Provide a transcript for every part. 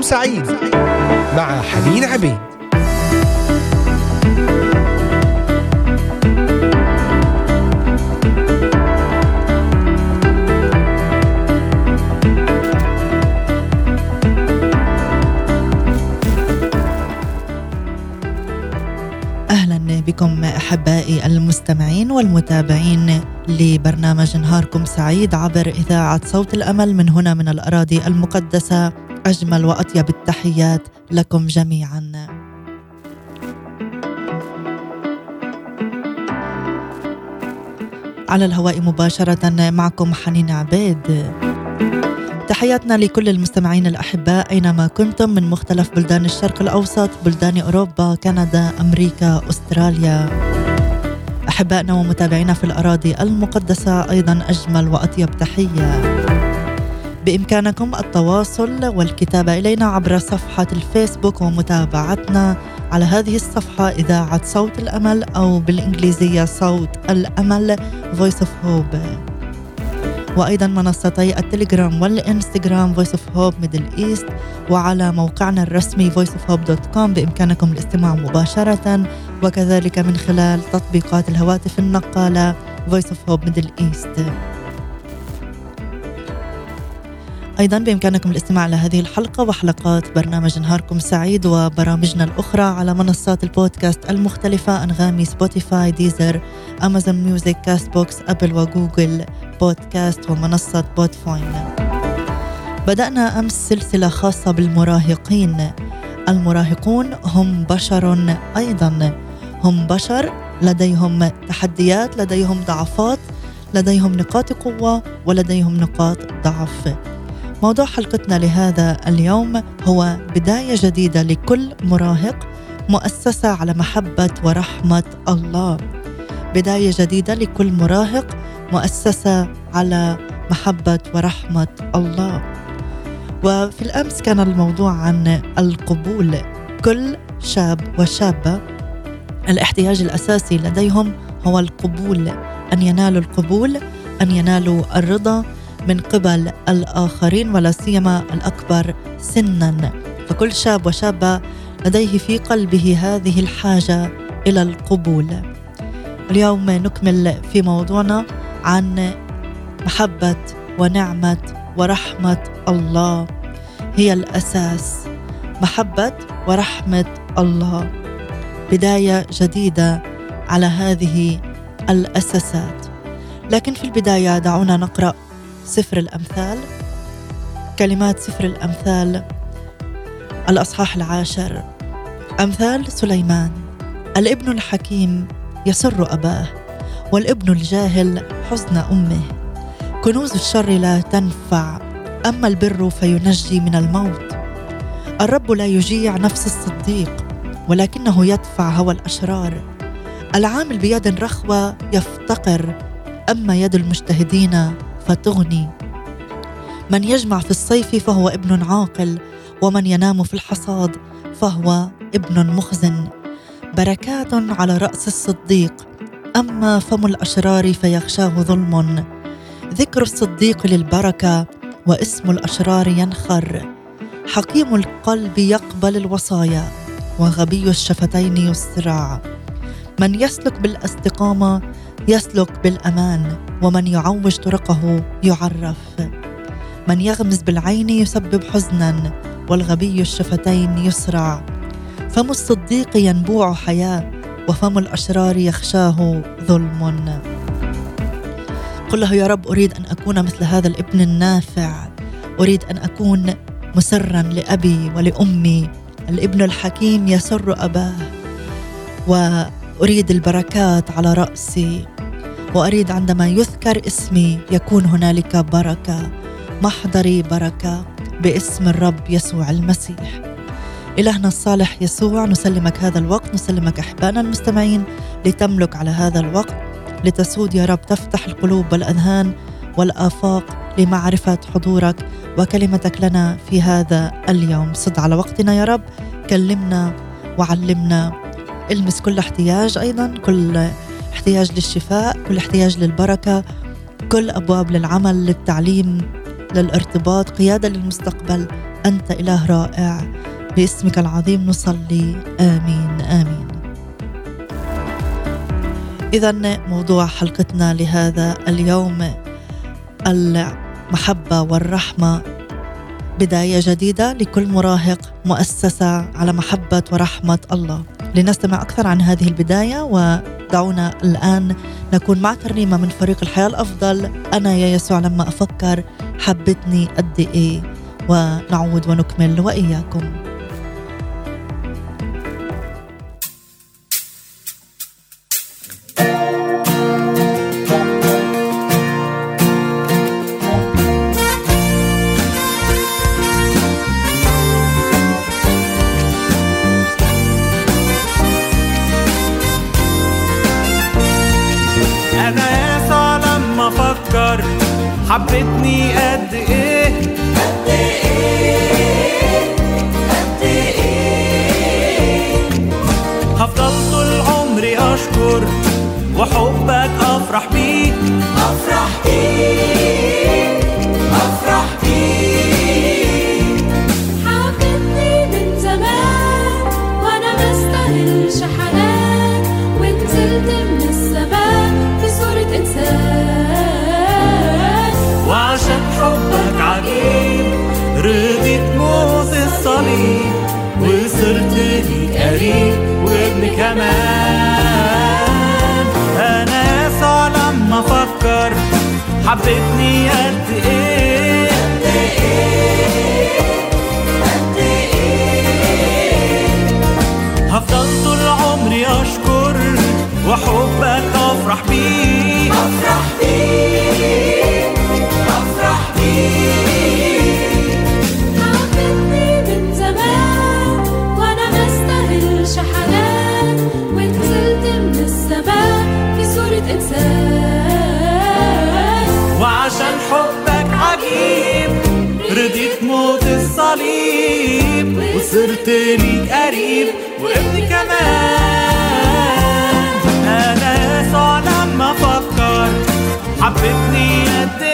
نهاركم سعيد مع حنين عبيد. أهلا بكم أحبائي المستمعين والمتابعين لبرنامج نهاركم سعيد عبر إذاعة صوت الأمل. من هنا من الأراضي المقدسة أجمل وأطيب التحيات لكم جميعا. على الهواء مباشرة معكم حنين عبيد. تحياتنا لكل المستمعين الأحباء أينما كنتم من مختلف بلدان الشرق الأوسط بلدان أوروبا كندا أمريكا أستراليا أحبائنا ومتابعينا في الأراضي المقدسة أيضا أجمل وأطيب تحية بإمكانكم التواصل والكتابة إلينا عبر صفحة الفيسبوك ومتابعتنا على هذه الصفحة إذاعة صوت الأمل أو بالإنجليزية صوت الأمل Voice of Hope. وأيضا منصتي التليجرام والإنستغرام Voice of Hope Middle East وعلى موقعنا الرسمي voiceofhope.com بإمكانكم الاستماع مباشرة وكذلك من خلال تطبيقات الهواتف النقالة Voice of Hope Middle East. أيضا بإمكانكم الاستماع إلى هذه الحلقة وحلقات برنامج نهاركم سعيد وبرامجنا الأخرى على منصات البودكاست المختلفة أنغامي Spotify Deezer Amazon Music Castbox Apple و Google Podcast ومنصة Podvine بدأنا أمس سلسلة خاصة بالمراهقين. المراهقون هم بشر أيضا. هم بشر لديهم تحديات لديهم ضعفات لديهم نقاط قوة ولديهم نقاط ضعف. موضوع حلقتنا لهذا اليوم هو بداية جديدة لكل مراهق مؤسسة على محبة ورحمة الله. بداية جديدة لكل مراهق مؤسسة على محبة ورحمة الله. وفي الأمس كان الموضوع عن القبول. كل شاب وشابة الاحتياج الأساسي لديهم هو القبول أن ينالوا القبول أن ينالوا الرضا من قبل الآخرين ولا سيما الأكبر سنا. فكل شاب وشابة لديه في قلبه هذه الحاجة إلى القبول. اليوم نكمل في موضوعنا عن محبة ونعمة ورحمة الله. هي الأساس محبة ورحمة الله. بداية جديدة على هذه الأساسات. لكن في البداية دعونا نقرأ سفر الأمثال كلمات سفر الأمثال الأصحاح العاشر. أمثال سليمان الابن الحكيم يسر أباه والابن الجاهل حزن أمه. كنوز الشر لا تنفع أما البر فينجي من الموت. الرب لا يجيع نفس الصديق ولكنه يدفع هوى الأشرار. العامل بيد رخوة يفتقر أما يد المجتهدين فتغني. من يجمع في الصيف فهو ابن عاقل ومن ينام في الحصاد فهو ابن مخزن. بركات على رأس الصديق أما فم الأشرار فيغشاه ظلم. ذكر الصديق للبركة واسم الأشرار ينخر. حكيم القلب يقبل الوصايا وغبي الشفتين يسرع. من يسلك بالأستقامة يسلك بالأمان ومن يعوج طرقه يعرف. من يغمز بالعين يسبب حزنا والغبي الشفتين يسرع. فم الصديق ينبوع حياة وفم الأشرار يخشاه ظلم. قل له يا رب أريد أن أكون مثل هذا الابن النافع. أريد أن أكون مسرا لأبي ولأمي. الابن الحكيم يسر أباه. واريد البركات على رأسي وأريد عندما يذكر اسمي يكون هنالك بركة محضري بركة باسم الرب يسوع المسيح. إلهنا الصالح يسوع نسلمك هذا الوقت نسلمك أحبائنا المستمعين لتملك على هذا الوقت لتسود يا رب تفتح القلوب والأذهان والآفاق لمعرفة حضورك وكلمتك لنا في هذا اليوم. صد على وقتنا يا رب كلمنا وعلمنا إلمس كل احتياج أيضا كل احتياج للشفاء كل احتياج للبركة كل أبواب للعمل للتعليم للارتباط. قيادة للمستقبل أنت إله رائع. باسمك العظيم نصلي. آمين آمين. إذا موضوع حلقتنا لهذا اليوم المحبة والرحمة. بداية جديدة لكل مراهق مؤسسة على محبة ورحمة الله. لنستمع أكثر عن هذه البداية ودعونا الآن نكون مع ترنيمة من فريق الحياة الأفضل. أنا يا يسوع لما أفكر حبتني قد إيه؟ ونعود ونكمل وإياكم. حبتني وصرت ليك قريب وابن كمان. أنا يسوع لما أفكر حبتني قد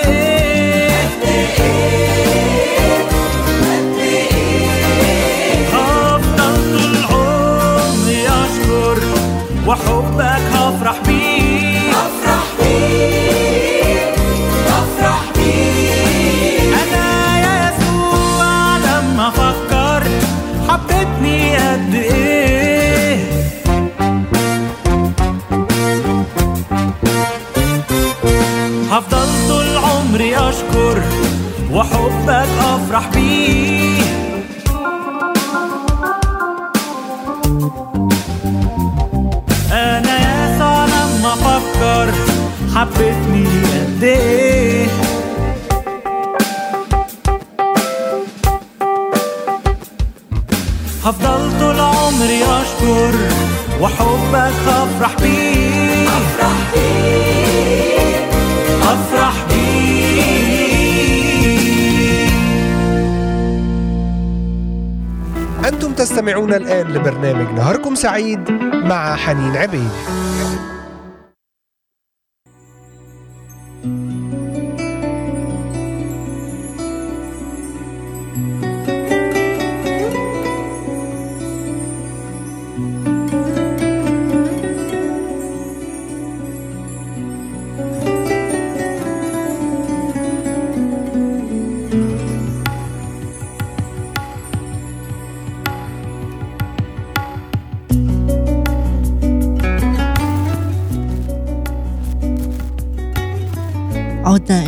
هفضل طول عمري أشكر وحبك أفرح بيه يا يسوع لما أفكر حبتني قد إيه؟ هفضل طول عمري أشكر وحبك أفرح بيه افرح بيه أفرح بيه أنتم تستمعون الآن لبرنامج نهاركم سعيد مع حنين عبيد.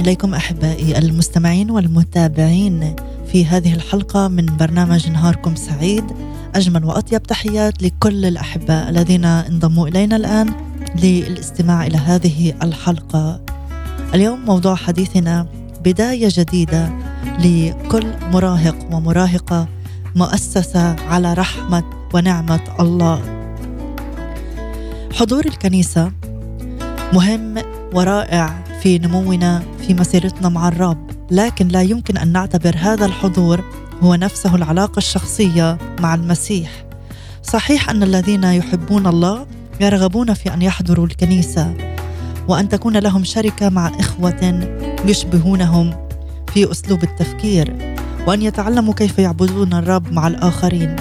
إليكم أحبائي المستمعين والمتابعين في هذه الحلقة من برنامج نهاركم سعيد. أجمل وأطيب تحيات لكل الأحباء الذين انضموا إلينا الآن للاستماع إلى هذه الحلقة. اليوم موضوع حديثنا بداية جديدة لكل مراهق ومراهقة مؤسسة على رحمة ونعمة الله. حضور الكنيسة مهم ورائع. في نمونا في مسيرتنا مع الرب. لكن لا يمكن أن نعتبر هذا الحضور هو نفسه العلاقة الشخصية مع المسيح. صحيح أن الذين يحبون الله يرغبون في أن يحضروا الكنيسة وأن تكون لهم شركة مع إخوة يشبهونهم في أسلوب التفكير وأن يتعلموا كيف يعبدون الرب مع الآخرين.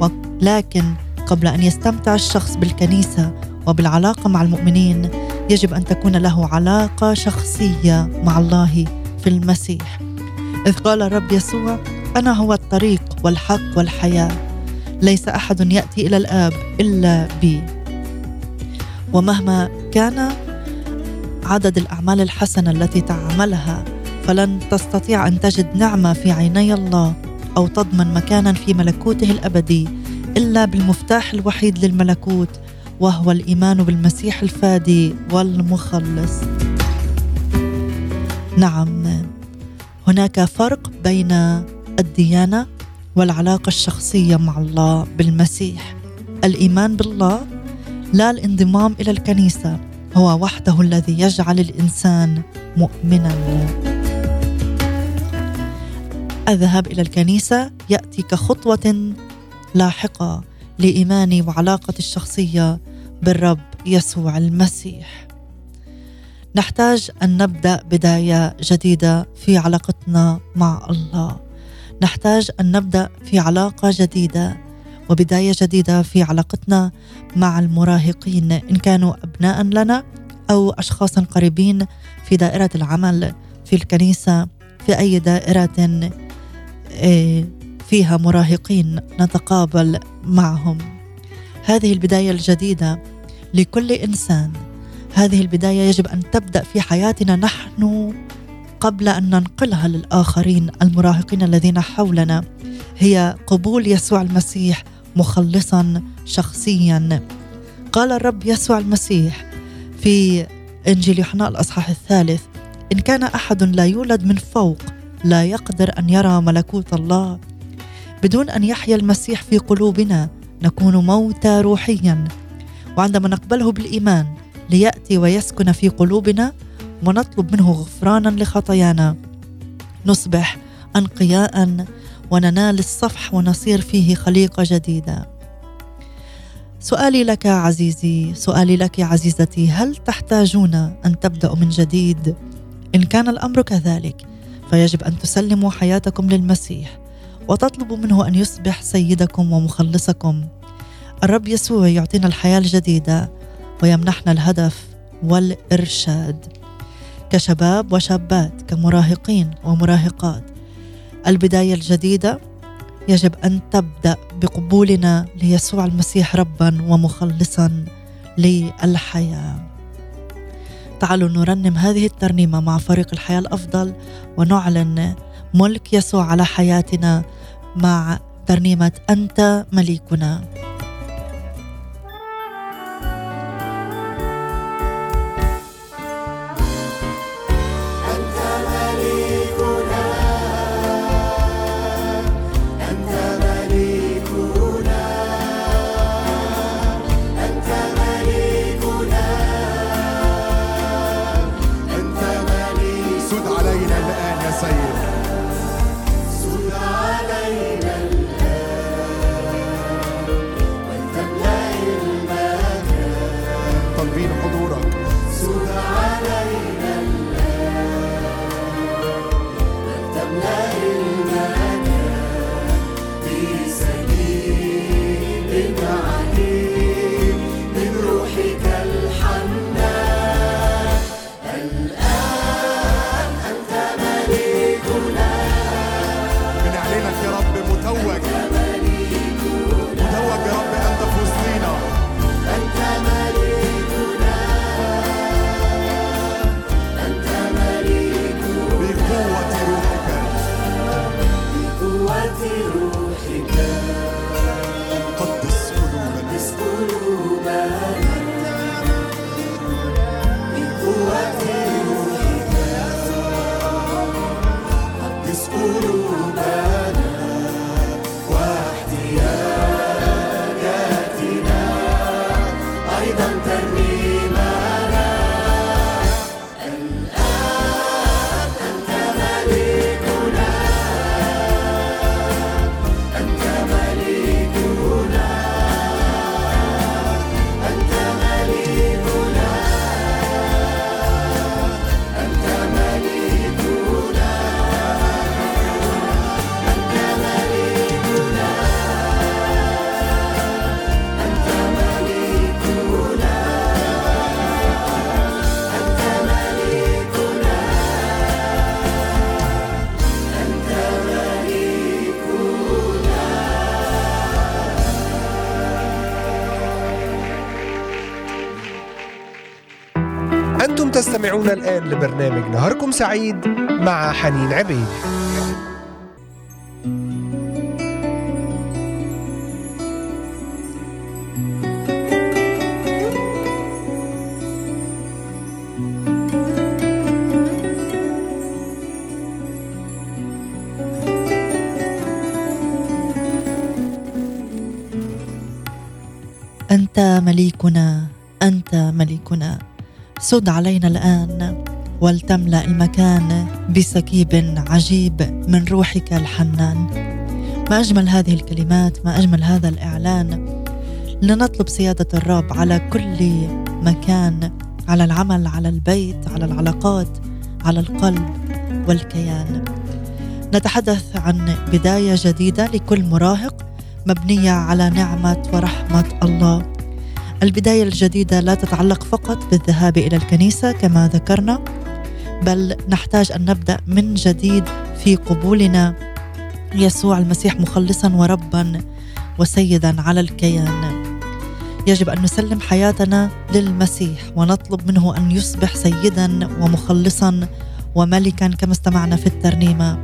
ولكن قبل أن يستمتع الشخص بالكنيسة وبالعلاقة مع المؤمنين يجب أن تكون له علاقة شخصية مع الله في المسيح. إذ قال الرب يسوع أنا هو الطريق والحق والحياة. ليس أحد يأتي إلى الآب إلا بي. ومهما كان عدد الأعمال الحسنة التي تعملها فلن تستطيع أن تجد نعمة في عيني الله أو تضمن مكانا في ملكوته الأبدي إلا بالمفتاح الوحيد للملكوت وهو الإيمان بالمسيح الفادي والمخلص. نعم هناك فرق بين الديانة والعلاقة الشخصية مع الله بالمسيح. الإيمان بالله لا الانضمام إلى الكنيسة هو وحده الذي يجعل الإنسان مؤمنا. الذهاب إلى الكنيسة ياتي كخطوه لاحقة لإيماني وعلاقتي الشخصية بالرب يسوع المسيح. نحتاج أن نبدأ بداية جديدة في علاقتنا مع الله. نحتاج أن نبدأ في علاقة جديدة وبداية جديدة في علاقتنا مع المراهقين إن كانوا أبناء لنا أو اشخاصا قريبين في دائرة العمل في الكنيسة في أي دائرة إيه، فيها مراهقين نتقابل معهم. هذه البداية الجديدة لكل إنسان. هذه البداية يجب أن تبدأ في حياتنا نحن قبل أن ننقلها للآخرين المراهقين الذين حولنا. هي قبول يسوع المسيح مخلصا شخصيا. قال الرب يسوع المسيح في إنجيل يوحنا الأصحاح الثالث إن كان أحد لا يولد من فوق لا يقدر أن يرى ملكوت الله. بدون أن يحيا المسيح في قلوبنا نكون موتى روحيا. وعندما نقبله بالإيمان ليأتي ويسكن في قلوبنا ونطلب منه غفرانا لخطايانا. نصبح أنقياء وننال الصفح ونصير فيه خليقة جديدة. سؤالي لك عزيزي سؤالي لك عزيزتي هل تحتاجون أن تبدأوا من جديد؟ إن كان الأمر كذلك فيجب أن تسلموا حياتكم للمسيح. وتطلبوا منه أن يصبح سيدكم ومخلصكم. الرب يسوع يعطينا الحياة الجديدة ويمنحنا الهدف والإرشاد. كشباب وشابات كمراهقين ومراهقات البداية الجديدة يجب أن تبدأ بقبولنا ليسوع المسيح ربا ومخلصا للحياة. تعالوا نرنم هذه الترنيمة مع فريق الحياة الأفضل ونعلن ملك يسوع على حياتنا مع ترنيمة أنت مليكنا. تستمعون الآن لبرنامج نهاركم سعيد مع حنين عبيد. سد علينا الآن ولتملأ المكان بسكيب عجيب من روحك الحنان. ما أجمل هذه الكلمات ما أجمل هذا الإعلان. لنطلب سيادة الرب على كل مكان على العمل على البيت على العلاقات على القلب والكيان. نتحدث عن بداية جديدة لكل مراهق مبنية على نعمة ورحمة الله. البداية الجديدة لا تتعلق فقط بالذهاب إلى الكنيسة كما ذكرنا بل نحتاج أن نبدأ من جديد في قبولنا. يسوع المسيح مخلصا وربا وسيدا على الكيان. يجب أن نسلم حياتنا للمسيح ونطلب منه أن يصبح سيدا ومخلصا وملكا كما استمعنا في الترنيمة.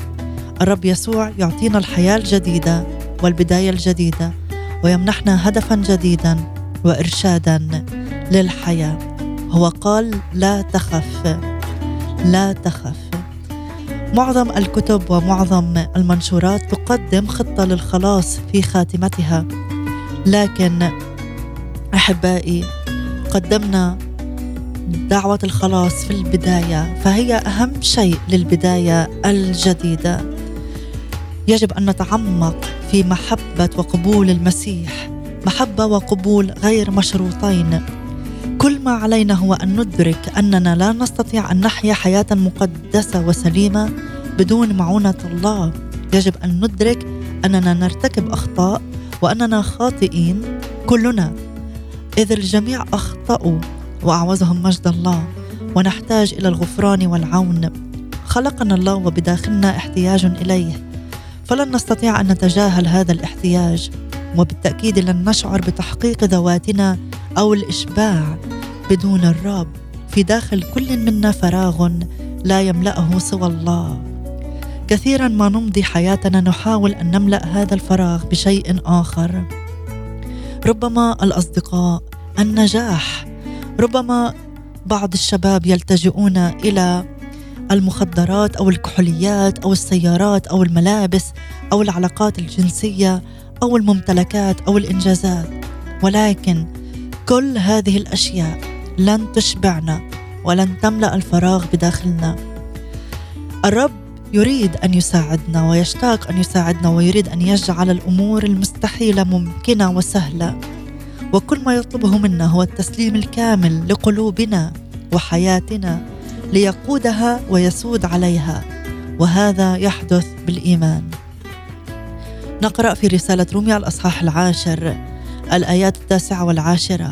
الرب يسوع يعطينا الحياة الجديدة والبداية الجديدة ويمنحنا هدفا جديدا. وإرشادا للحياة. هو قال لا تخف لا تخف. معظم الكتب ومعظم المنشورات تقدم خطة للخلاص في خاتمتها. لكن أحبائي قدمنا دعوة الخلاص في البداية فهي أهم شيء للبداية الجديدة. يجب أن نتعمق في محبة وقبول المسيح. محبة وقبول غير مشروطين. كل ما علينا هو أن ندرك أننا لا نستطيع أن نحيا حياة مقدسة وسليمة بدون معونة الله. يجب أن ندرك أننا نرتكب أخطاء وأننا خاطئين كلنا. إذ الجميع اخطاوا وأعوزهم مجد الله ونحتاج إلى الغفران والعون. خلقنا الله وبداخلنا احتياج إليه. فلن نستطيع أن نتجاهل هذا الاحتياج. وبالتأكيد لن نشعر بتحقيق ذواتنا أو الإشباع بدون الرب. في داخل كل منا فراغ لا يملأه سوى الله. كثيرا ما نمضي حياتنا نحاول أن نملأ هذا الفراغ بشيء آخر. ربما الأصدقاء النجاح. ربما بعض الشباب يلتجئون إلى المخدرات أو الكحوليات أو السيارات أو الملابس أو العلاقات الجنسية أو الممتلكات أو الإنجازات ولكن كل هذه الأشياء لن تشبعنا ولن تملأ الفراغ بداخلنا. الرب يريد أن يساعدنا ويشتاق أن يساعدنا ويريد أن يجعل الأمور المستحيلة ممكنة وسهلة. وكل ما يطلبه منا هو التسليم الكامل لقلوبنا وحياتنا ليقودها ويسود عليها وهذا يحدث بالإيمان. نقرأ في رسالة روميا الأصحاح العاشر الآيات التاسعة والعاشرة.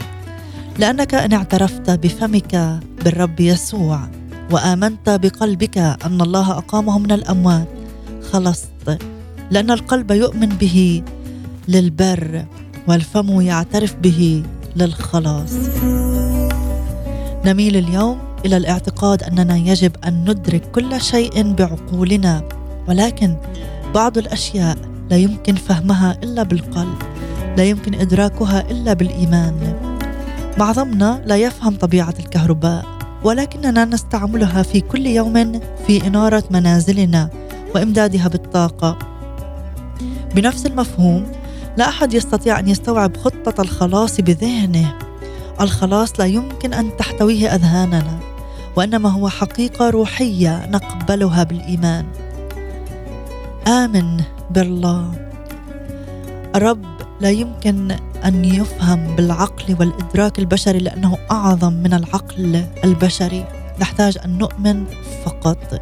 لأنك إن اعترفت بفمك بالرب يسوع وآمنت بقلبك أن الله أقامه من الأموات خلصت. لأن القلب يؤمن به للبر والفم يعترف به للخلاص. نميل اليوم إلى الاعتقاد أننا يجب أن ندرك كل شيء بعقولنا ولكن بعض الأشياء لا يمكن فهمها إلا بالقلب لا يمكن إدراكها إلا بالإيمان. معظمنا لا يفهم طبيعة الكهرباء ولكننا نستعملها في كل يوم في إنارة منازلنا وإمدادها بالطاقة. بنفس المفهوم لا أحد يستطيع أن يستوعب خطة الخلاص بذهنه. الخلاص لا يمكن أن تحتويه أذهاننا وإنما هو حقيقة روحية نقبلها بالإيمان. آمن بالله. الرب لا يمكن أن يفهم بالعقل والإدراك البشري لأنه أعظم من العقل البشري. نحتاج أن نؤمن فقط.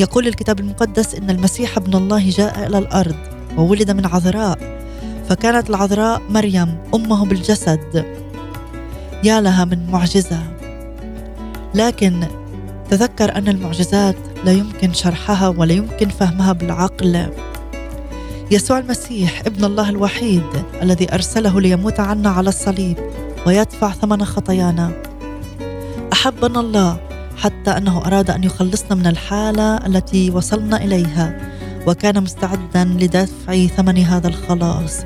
يقول الكتاب المقدس إن المسيح ابن الله جاء إلى الأرض وولد من عذراء فكانت العذراء مريم أمه بالجسد. يا لها من معجزة. لكن تذكر أن المعجزات لا يمكن شرحها ولا يمكن فهمها بالعقل. يسوع المسيح ابن الله الوحيد الذي أرسله ليموت عنا على الصليب ويدفع ثمن خطايانا. أحبنا الله حتى أنه أراد أن يخلصنا من الحالة التي وصلنا إليها وكان مستعدا لدفع ثمن هذا الخلاص.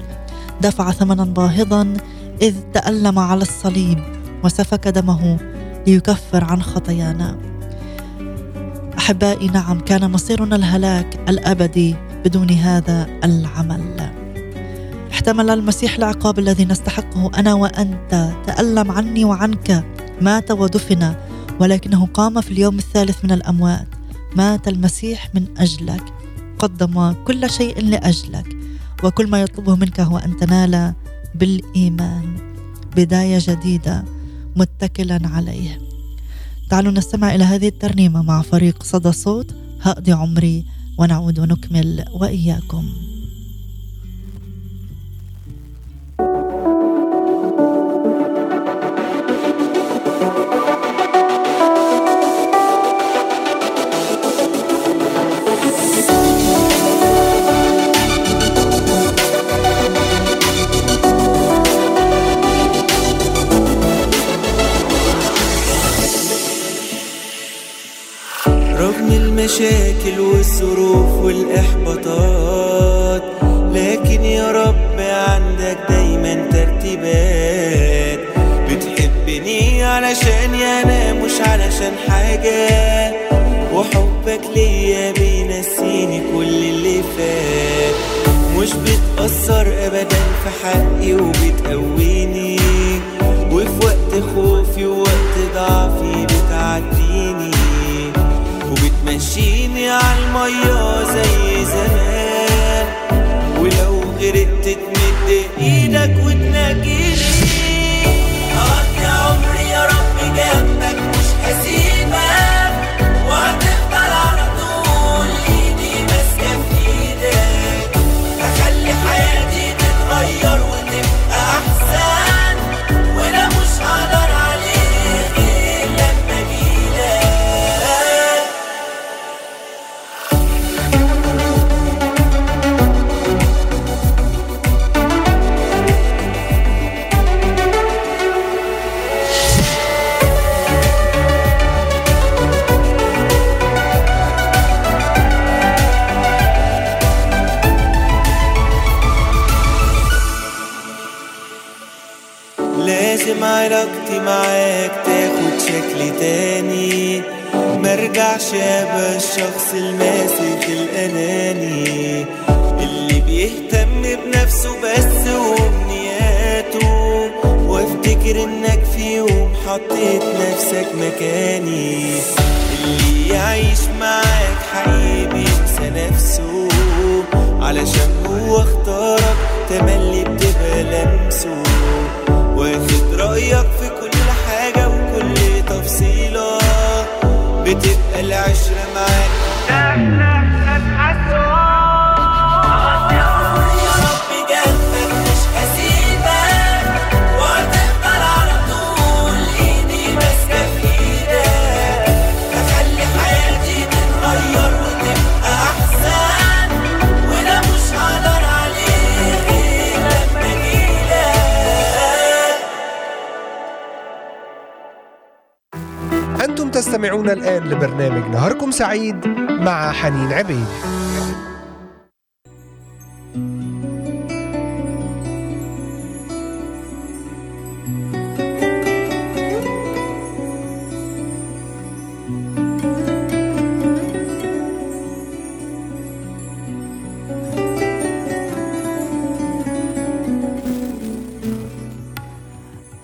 دفع ثمنا باهظا إذ تألم على الصليب وسفك دمه ليكفر عن خطايانا. أحبائي نعم كان مصيرنا الهلاك الأبدي بدون هذا العمل. احتمل المسيح العقاب الذي نستحقه أنا وأنت. تألم عني وعنك. مات ودفن ولكنه قام في اليوم الثالث من الأموات. مات المسيح من أجلك. قدم كل شيء لأجلك وكل ما يطلبه منك هو أن تنال بالإيمان. بداية جديدة متكلا عليه. تعالوا نستمع إلى هذه الترنيمة مع فريق صدى صوت. هأدي عمري ونعود ونكمل وإياكم. المشاكل والظروف والإحباطات. لكن يا رب عندك دايما ترتيبات. بتحبني علشان أنا مش علشان حاجة. وحبك ليا بينسيني كل اللي فات. مش بتأثر أبدا في حقي وبتقويني. وفي وقت خوفي ووقت ضعفي بتعديني. وبتمشيني على المية زي زمان. ولو غرقت تمد إيدك تستمعون الآن لبرنامج نهاركم سعيد مع حنين عبيد.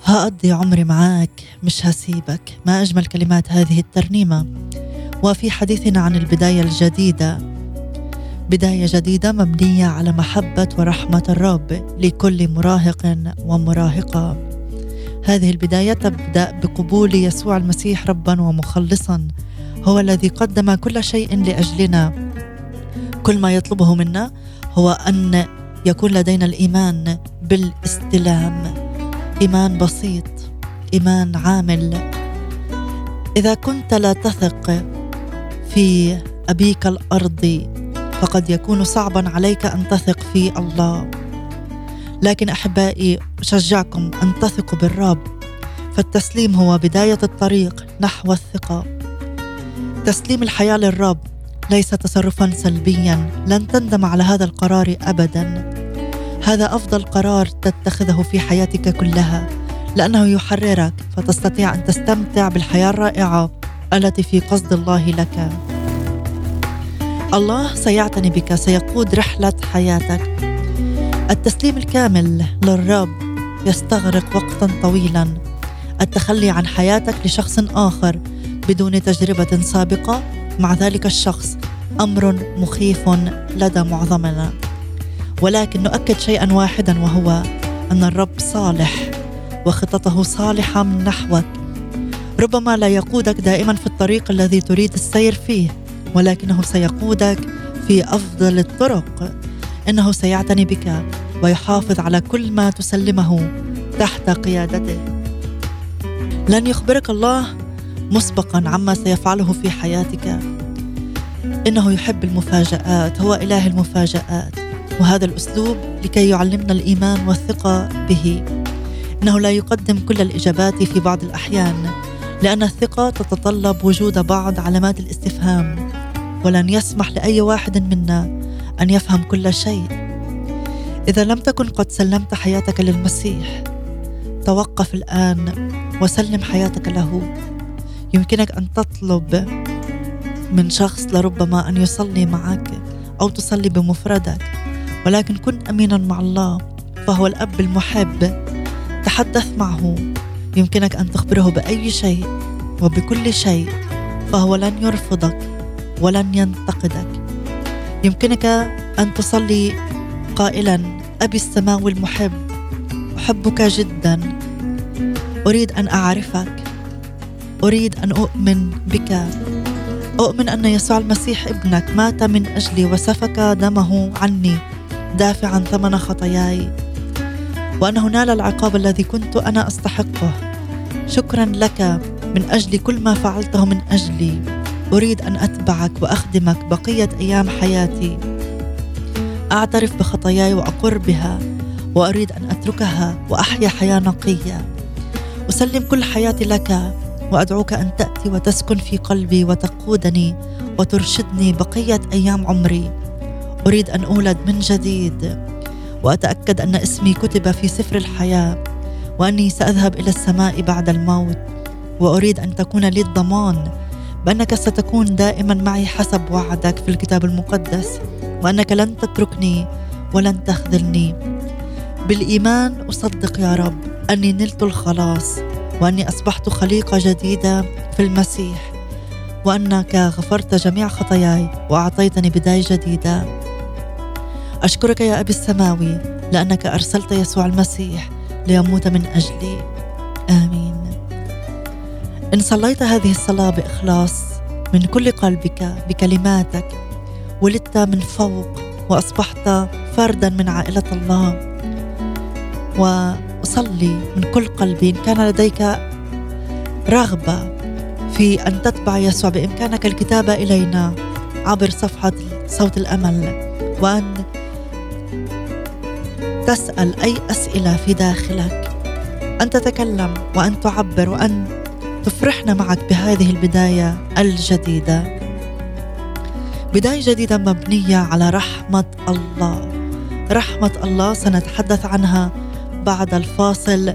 هأقضي عمري معاك مش هسيبك. ما أجمل كلمات هذه الترنيمة. وفي حديثنا عن البداية الجديدة. بداية جديدة مبنية على محبة ورحمة الرب لكل مراهق ومراهقة. هذه البداية تبدأ بقبول يسوع المسيح ربا ومخلصا. هو الذي قدم كل شيء لأجلنا. كل ما يطلبه منا هو أن يكون لدينا الإيمان بالإستلام. إيمان بسيط. إيمان عامل. إذا كنت لا تثق في أبيك الأرضي فقد يكون صعبا عليك أن تثق في الله. لكن أحبائي أشجعكم أن تثقوا بالرب. فالتسليم هو بداية الطريق نحو الثقة. تسليم الحياة للرب ليس تصرفا سلبيا. لن تندم على هذا القرار أبدا. هذا أفضل قرار تتخذه في حياتك كلها. لأنه يحررك فتستطيع أن تستمتع بالحياة الرائعة التي في قصد الله لك. الله سيعتني بك سيقود رحلة حياتك. التسليم الكامل للرب يستغرق وقتا طويلا. التخلي عن حياتك لشخص آخر بدون تجربة سابقة. مع ذلك الشخص أمر مخيف لدى معظمنا. ولكن نؤكد شيئا واحدا وهو أن الرب صالح. وخططه صالحة من نحوك. ربما لا يقودك دائما في الطريق الذي تريد السير فيه ولكنه سيقودك في أفضل الطرق. إنه سيعتني بك ويحافظ على كل ما تسلمه تحت قيادته. لن يخبرك الله مسبقا عما سيفعله في حياتك. إنه يحب المفاجآت هو إله المفاجآت وهذا الأسلوب لكي يعلمنا الإيمان والثقة به. إنه لا يقدم كل الإجابات في بعض الأحيان لأن الثقة تتطلب وجود بعض علامات الاستفهام ولن يسمح لأي واحد منا أن يفهم كل شيء. إذا لم تكن قد سلمت حياتك للمسيح توقف الآن وسلم حياتك له. يمكنك أن تطلب من شخص لربما أن يصلي معك أو تصلي بمفردك ولكن كن أمينا مع الله فهو الأب المحب. تحدث معه. يمكنك أن تخبره بأي شيء وبكل شيء فهو لن يرفضك ولن ينتقدك. يمكنك أن تصلي قائلا أبي السماوي المحب أحبك جدا أريد أن أعرفك أريد أن أؤمن بك أؤمن أن يسوع المسيح ابنك مات من أجلي وسفك دمه عني دافعا ثمن خطاياي. وانه نال العقاب الذي كنت أنا أستحقه. شكرا لك من أجل كل ما فعلته من أجلي. أريد أن أتبعك وأخدمك بقية أيام حياتي. أعترف بخطاياي وأقر بها وأريد أن أتركها وأحيا حياة نقية. أسلم كل حياتي لك وأدعوك أن تأتي وتسكن في قلبي وتقودني وترشدني بقية أيام عمري. أريد أن أولد من جديد. وأتأكد أن اسمي كتب في سفر الحياة وأني سأذهب إلى السماء بعد الموت وأريد أن تكون لي الضمان بأنك ستكون دائما معي حسب وعدك في الكتاب المقدس وأنك لن تتركني ولن تخذلني. بالإيمان أصدق يا رب أني نلت الخلاص وأني أصبحت خليقة جديدة في المسيح وأنك غفرت جميع خطاياي وأعطيتني بداية جديدة. أشكرك يا أبي السماوي لأنك أرسلت يسوع المسيح ليموت من أجلي. آمين. إن صليت هذه الصلاة بإخلاص من كل قلبك بكلماتك ولدت من فوق وأصبحت فردا من عائلة الله. واصلي من كل قلبي إن كان لديك رغبة في أن تتبع يسوع بإمكانك الكتابة إلينا عبر صفحة صوت الأمل. وأن تسأل أي أسئلة في داخلك. أن تتكلم وأن تعبر وأن تفرحنا معك بهذه البداية الجديدة. بداية جديدة مبنية على رحمة الله. رحمة الله سنتحدث عنها بعد الفاصل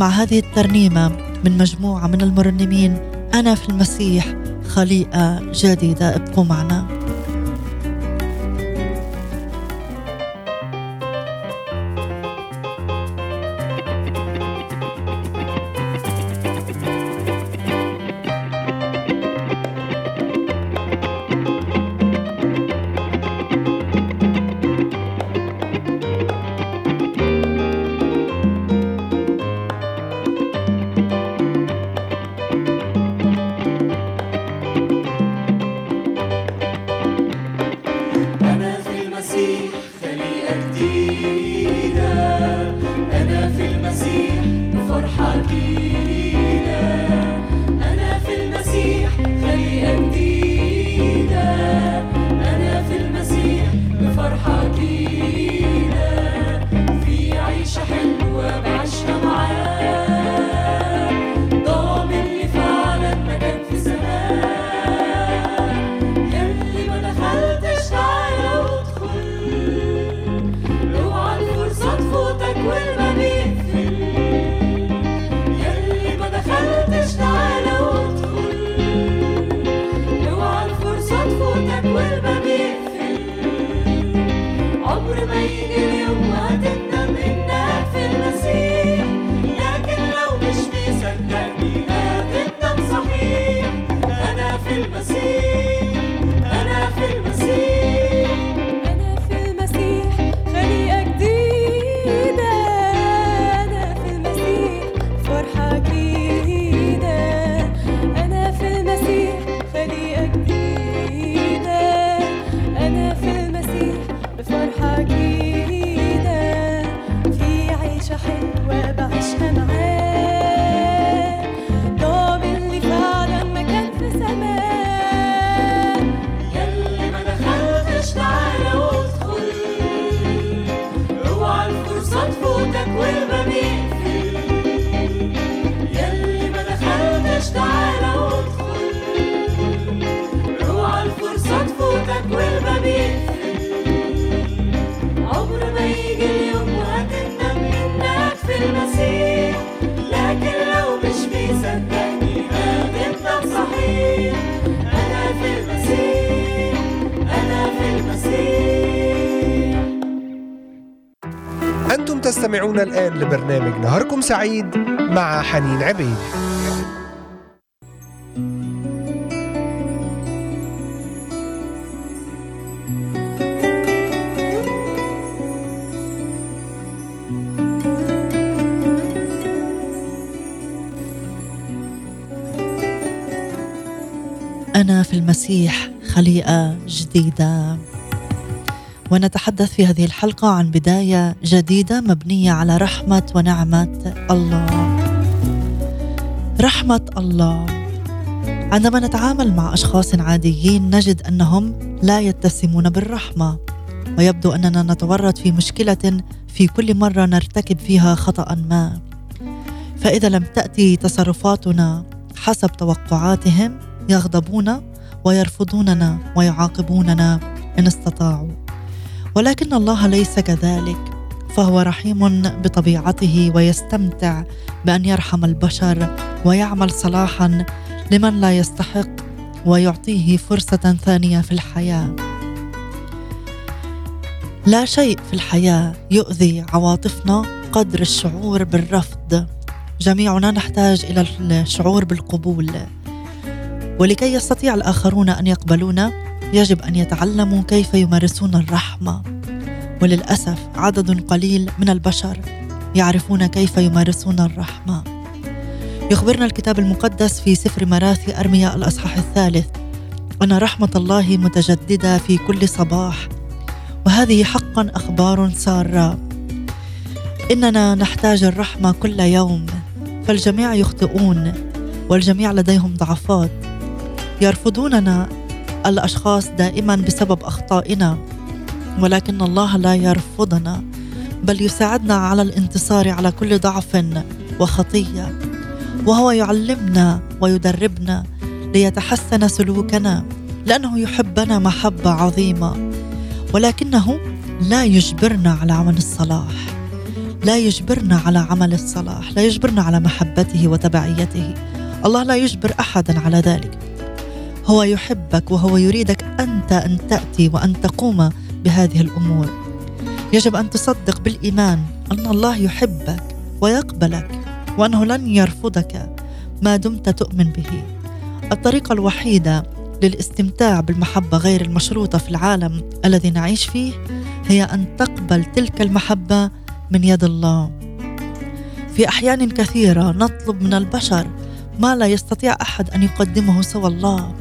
مع هذه الترنيمة من مجموعة من المرنمين. أنا في المسيح خليقة جديدة ابقوا معنا. تستمعون الآن لبرنامج نهاركم سعيد مع حنين عبيد. أنا في المسيح خليقة جديدة. ونتحدث في هذه الحلقة عن بداية جديدة مبنية على رحمة ونعمة الله. رحمة الله. عندما نتعامل مع أشخاص عاديين نجد أنهم لا يتسمون بالرحمة ويبدو أننا نتورط في مشكلة في كل مرة نرتكب فيها خطأ ما. فإذا لم تأتي تصرفاتنا حسب توقعاتهم يغضبون ويرفضوننا ويعاقبوننا إن استطاعوا. ولكن الله ليس كذلك. فهو رحيم بطبيعته ويستمتع بأن يرحم البشر ويعمل صلاحا لمن لا يستحق ويعطيه فرصة ثانية في الحياة. لا شيء في الحياة يؤذي عواطفنا قدر الشعور بالرفض. جميعنا نحتاج إلى الشعور بالقبول. ولكي يستطيع الآخرون أن يقبلونا يجب أن يتعلموا كيف يمارسون الرحمة. وللأسف عدد قليل من البشر يعرفون كيف يمارسون الرحمة. يخبرنا الكتاب المقدس في سفر مراثي أرميا الأصحاح الثالث أن رحمة الله متجددة في كل صباح. وهذه حقا أخبار سارة. إننا نحتاج الرحمة كل يوم فالجميع يخطئون والجميع لديهم ضعفات. يرفضوننا الأشخاص دائما بسبب أخطائنا ولكن الله لا يرفضنا بل يساعدنا على الانتصار على كل ضعف وخطية. وهو يعلمنا ويدربنا ليتحسن سلوكنا لأنه يحبنا محبة عظيمة ولكنه لا يجبرنا على عمل الصلاح. لا يجبرنا على عمل الصلاح لا يجبرنا على محبته وتبعيته. الله لا يجبر احدا على ذلك. هو يحبك وهو يريدك أنت أن تأتي وأن تقوم بهذه الأمور. يجب أن تصدق بالإيمان أن الله يحبك ويقبلك وأنه لن يرفضك ما دمت تؤمن به. الطريقة الوحيدة للاستمتاع بالمحبة غير المشروطة في العالم الذي نعيش فيه هي أن تقبل تلك المحبة من يد الله. في أحيان كثيرة نطلب من البشر ما لا يستطيع أحد أن يقدمه سوى الله.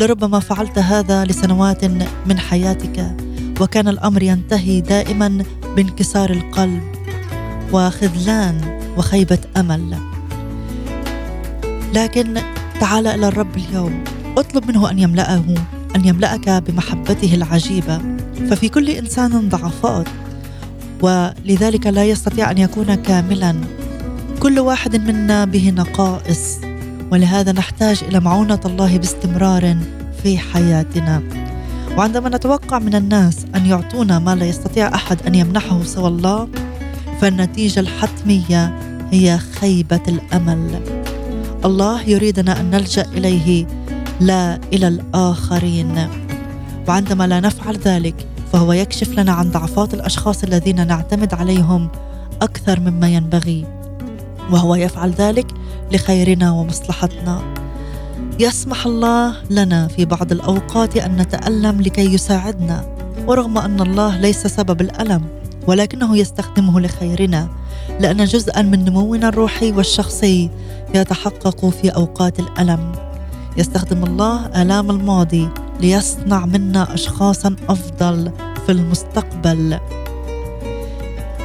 لربما فعلت هذا لسنوات من حياتك وكان الأمر ينتهي دائما بانكسار القلب وخذلان وخيبة أمل. لكن تعال إلى الرب اليوم اطلب منه أن يملأه أن يملأك بمحبته العجيبة. ففي كل إنسان ضعفات ولذلك لا يستطيع أن يكون كاملا. كل واحد منا به نقائص. ولهذا نحتاج إلى معونة الله باستمرار في حياتنا. وعندما نتوقع من الناس أن يعطونا ما لا يستطيع أحد أن يمنحه سوى الله فالنتيجة الحتمية هي خيبة الأمل. الله يريدنا أن نلجأ إليه لا إلى الآخرين. وعندما لا نفعل ذلك فهو يكشف لنا عن ضعفات الأشخاص الذين نعتمد عليهم أكثر مما ينبغي. وهو يفعل ذلك لخيرنا ومصلحتنا. يسمح الله لنا في بعض الأوقات أن نتألم لكي يساعدنا ورغم أن الله ليس سبب الألم ولكنه يستخدمه لخيرنا لأن جزءا من نمونا الروحي والشخصي يتحقق في أوقات الألم. يستخدم الله آلام الماضي ليصنع منا اشخاصا أفضل في المستقبل.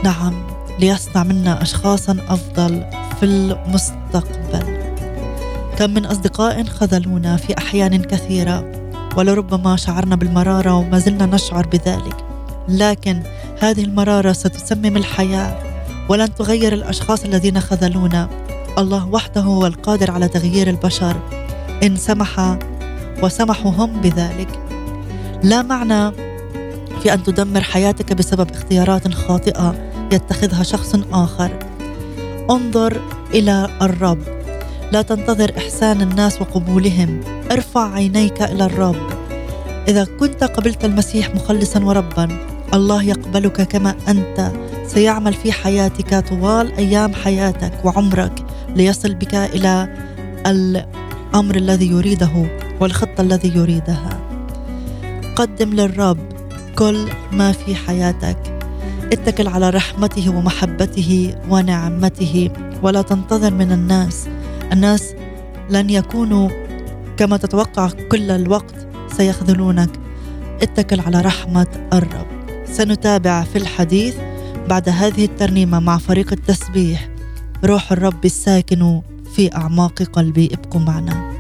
نعم. ليصنع منا اشخاصا أفضل في المستقبل. كم من أصدقاء خذلونا في أحيان كثيرة ولربما شعرنا بالمرارة وما زلنا نشعر بذلك. لكن هذه المرارة ستسمم الحياة ولن تغير الأشخاص الذين خذلونا. الله وحده هو القادر على تغيير البشر. إن سمح وسمحوا هم بذلك. لا معنى في أن تدمر حياتك بسبب اختيارات خاطئة. يتخذها شخص آخر. انظر إلى الرب. لا تنتظر إحسان الناس وقبولهم. ارفع عينيك إلى الرب. إذا كنت قبلت المسيح مخلصا وربا الله يقبلك كما أنت. سيعمل في حياتك طوال أيام حياتك وعمرك ليصل بك إلى الأمر الذي يريده والخطة الذي يريدها. قدم للرب كل ما في حياتك. اتكل على رحمته ومحبته ونعمته ولا تنتظر من الناس. الناس لن يكونوا كما تتوقع كل الوقت سيخذلونك. اتكل على رحمة الرب. سنتابع في الحديث بعد هذه الترنيمة مع فريق التسبيح. روح الرب الساكن في أعماق قلبي. ابقوا معنا.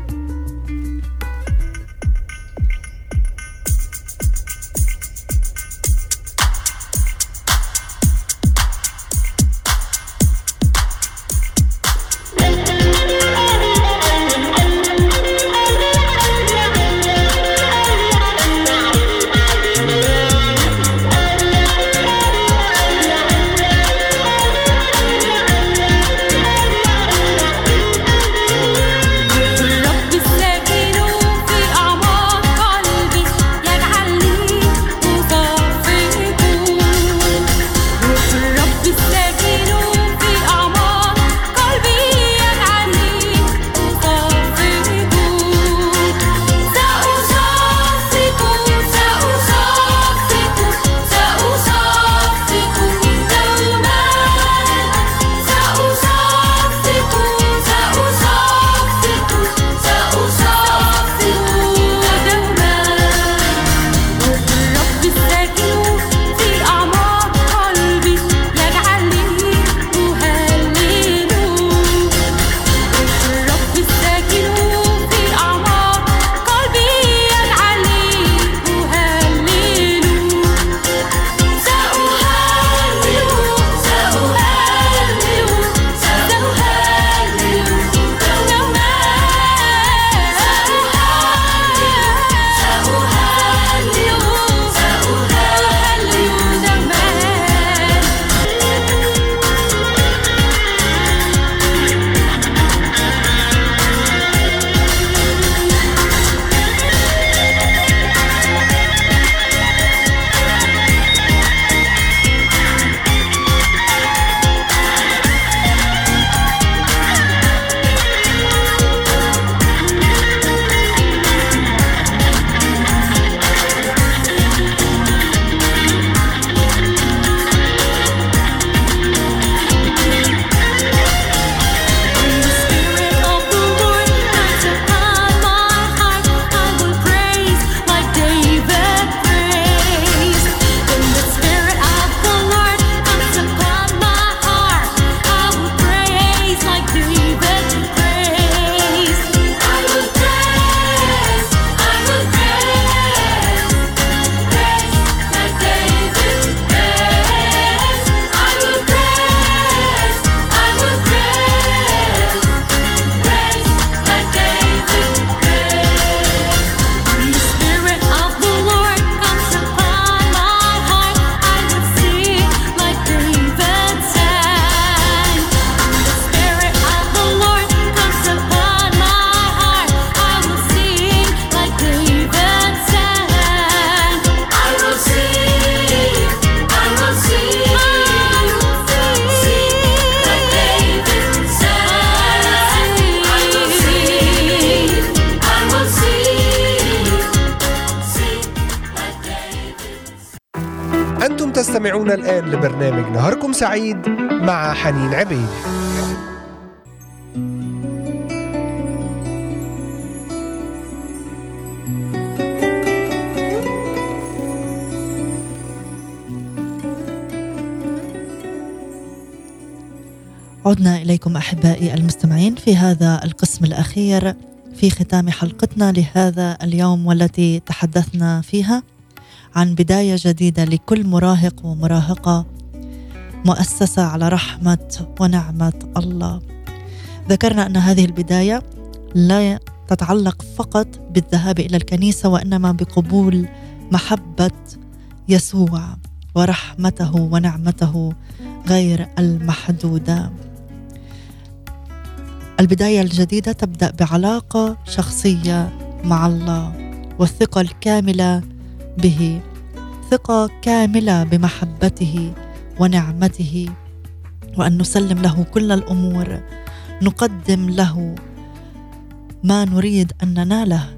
حنين عبيد. عدنا إليكم أحبائي المستمعين في هذا القسم الأخير في ختام حلقتنا لهذا اليوم والتي تحدثنا فيها عن بداية جديدة لكل مراهق ومراهقة مؤسسة على رحمة ونعمة الله. ذكرنا أن هذه البداية لا تتعلق فقط بالذهاب إلى الكنيسة وإنما بقبول محبة يسوع ورحمته ونعمته غير المحدودة. البداية الجديدة تبدأ بعلاقة شخصية مع الله والثقة الكاملة به ثقة كاملة بمحبته ونعمته وأن نسلم له كل الأمور نقدم له ما نريد أن نناله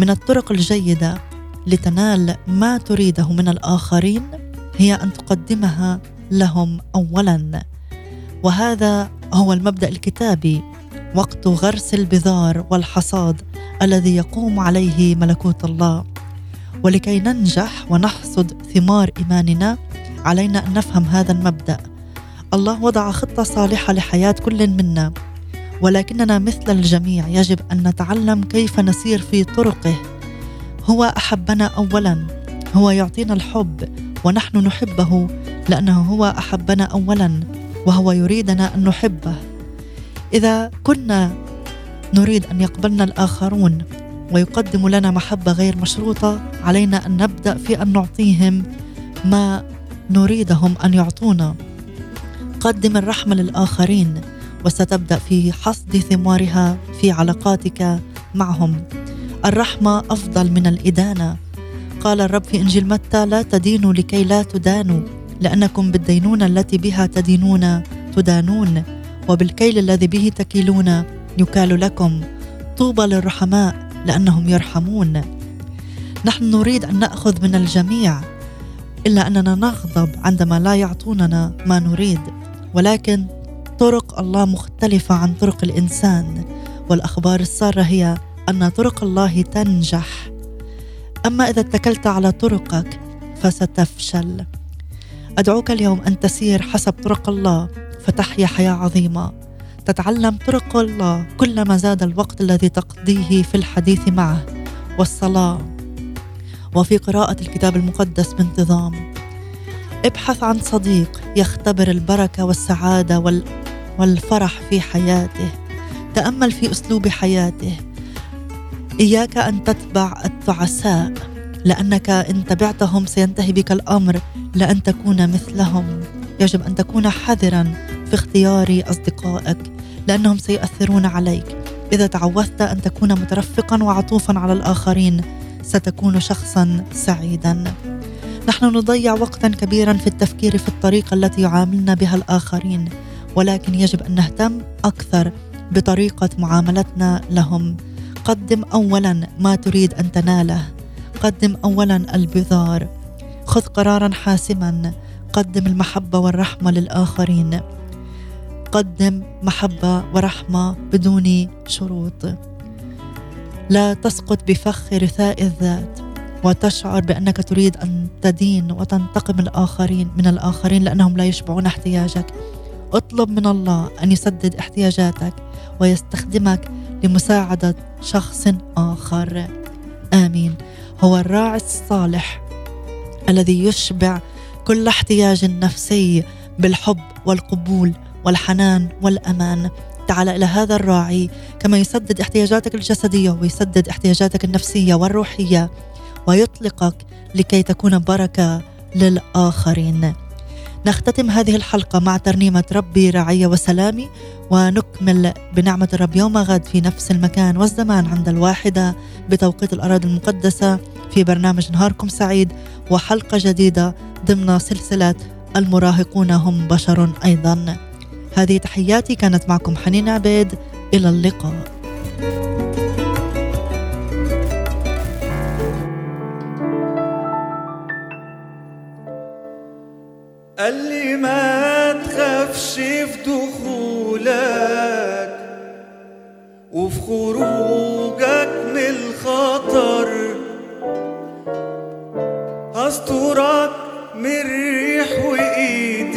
من الطرق الجيدة لتنال ما تريده من الآخرين هي أن تقدمها لهم اولا. وهذا هو المبدأ الكتابي وقت غرس البذار والحصاد الذي يقوم عليه ملكوت الله. ولكي ننجح ونحصد ثمار إيماننا علينا أن نفهم هذا المبدأ. الله وضع خطة صالحة لحياة كل منا ولكننا مثل الجميع يجب أن نتعلم كيف نسير في طرقه. هو أحبنا اولا هو يعطينا الحب ونحن نحبه لأنه هو أحبنا اولا وهو يريدنا أن نحبه. إذا كنا نريد أن يقبلنا الآخرون ويقدموا لنا محبة غير مشروطة علينا أن نبدأ في أن نعطيهم ما نريدهم أن يعطونا. قدم الرحمة للآخرين وستبدأ في حصد ثمارها في علاقاتك معهم. الرحمة أفضل من الإدانة. قال الرب في إنجيل متى لا تدينوا لكي لا تدانوا لأنكم بالدينونة التي بها تدينون تدانون وبالكيل الذي به تكيلون يكال لكم. طوبى للرحماء لأنهم يرحمون. نحن نريد أن نأخذ من الجميع. إلا أننا نغضب عندما لا يعطوننا ما نريد ولكن طرق الله مختلفة عن طرق الإنسان والأخبار السارة هي أن طرق الله تنجح. أما إذا اتكلت على طرقك فستفشل. أدعوك اليوم أن تسير حسب طرق الله فتحيا حياة عظيمة. تتعلم طرق الله كلما زاد الوقت الذي تقضيه في الحديث معه. والصلاه وفي قراءة الكتاب المقدس بانتظام. ابحث عن صديق يختبر البركة والسعادة وال والفرح في حياته. تأمل في أسلوب حياته. إياك أن تتبع التعساء لأنك إن تبعتهم سينتهي بك الأمر لأن تكون مثلهم. يجب أن تكون حذرا في اختيار أصدقائك لأنهم سيؤثرون عليك. إذا تعودت أن تكون مترفقا وعطوفا على الآخرين ستكون شخصا سعيدا. نحن نضيع وقتا كبيرا في التفكير في الطريقة التي يعاملنا بها الآخرين ولكن يجب أن نهتم أكثر بطريقة معاملتنا لهم. قدم اولا ما تريد أن تناله. قدم اولا البذار. خذ قرارا حاسما. قدم المحبة والرحمة للآخرين. قدم محبة ورحمة بدون شروط. لا تسقط بفخ رثاء الذات وتشعر بأنك تريد أن تدين وتنتقم الآخرين من الآخرين لأنهم لا يشبعون احتياجك. اطلب من الله أن يسدد احتياجاتك ويستخدمك لمساعدة شخص آخر. آمين. هو الراعي الصالح الذي يشبع كل احتياج نفسي بالحب والقبول والحنان والأمان. تعال إلى هذا الراعي كما يسدد احتياجاتك الجسدية ويسدد احتياجاتك النفسية والروحية ويطلقك لكي تكون بركة للآخرين. نختتم هذه الحلقة مع ترنيمة ربي رعي وسلامي ونكمل بنعمة الرب يوم غد في نفس المكان والزمان عند الواحدة بتوقيت الأراضي المقدسة في برنامج نهاركم سعيد وحلقة جديدة ضمن سلسلة المراهقون هم بشر أيضا. هذه تحياتي. كانت معكم حنين عبيد. إلى اللقاء. اللي ما تخافش في دخولك وفي خروجك من الخطر. هسترك من الريح وايدك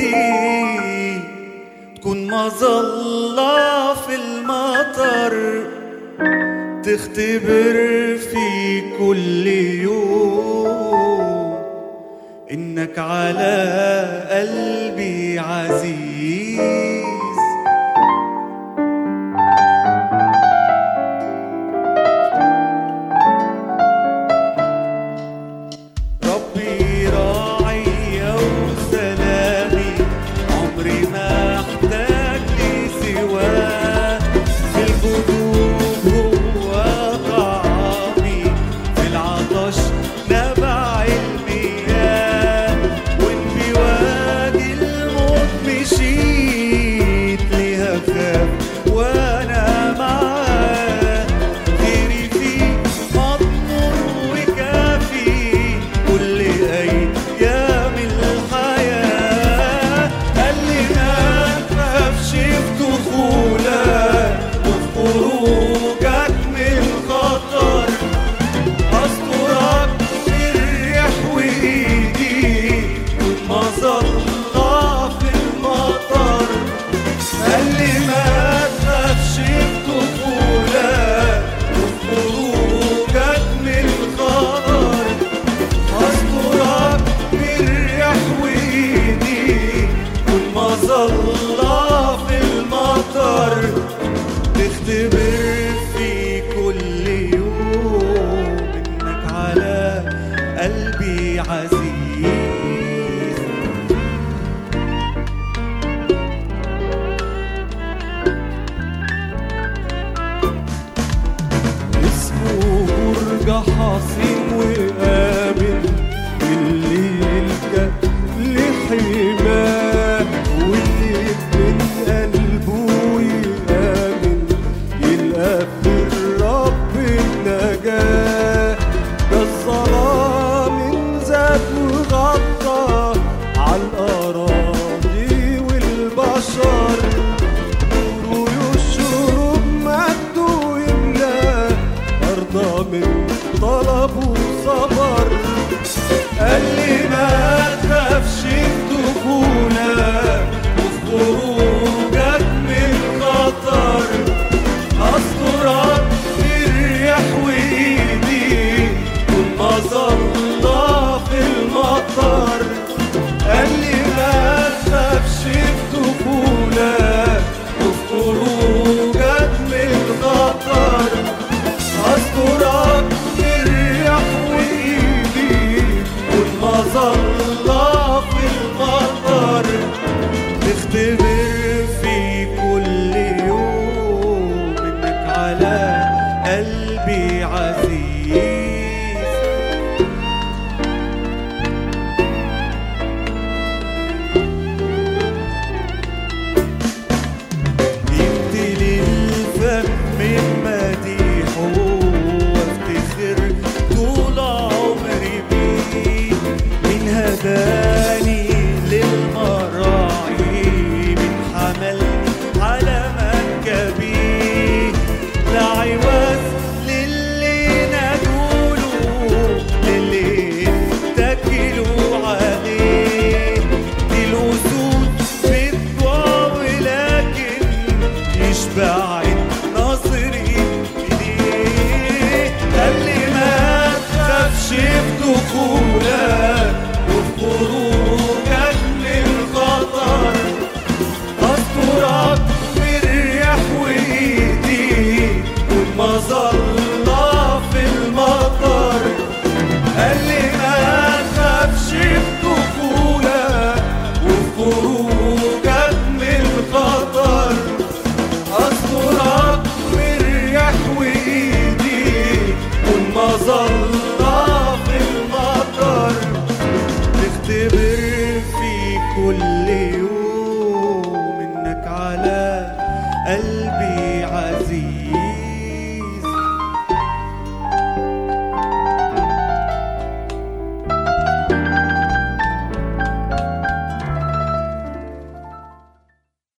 مظلة في المطر تختبر في كل يوم. إنك على قلبي عزيز.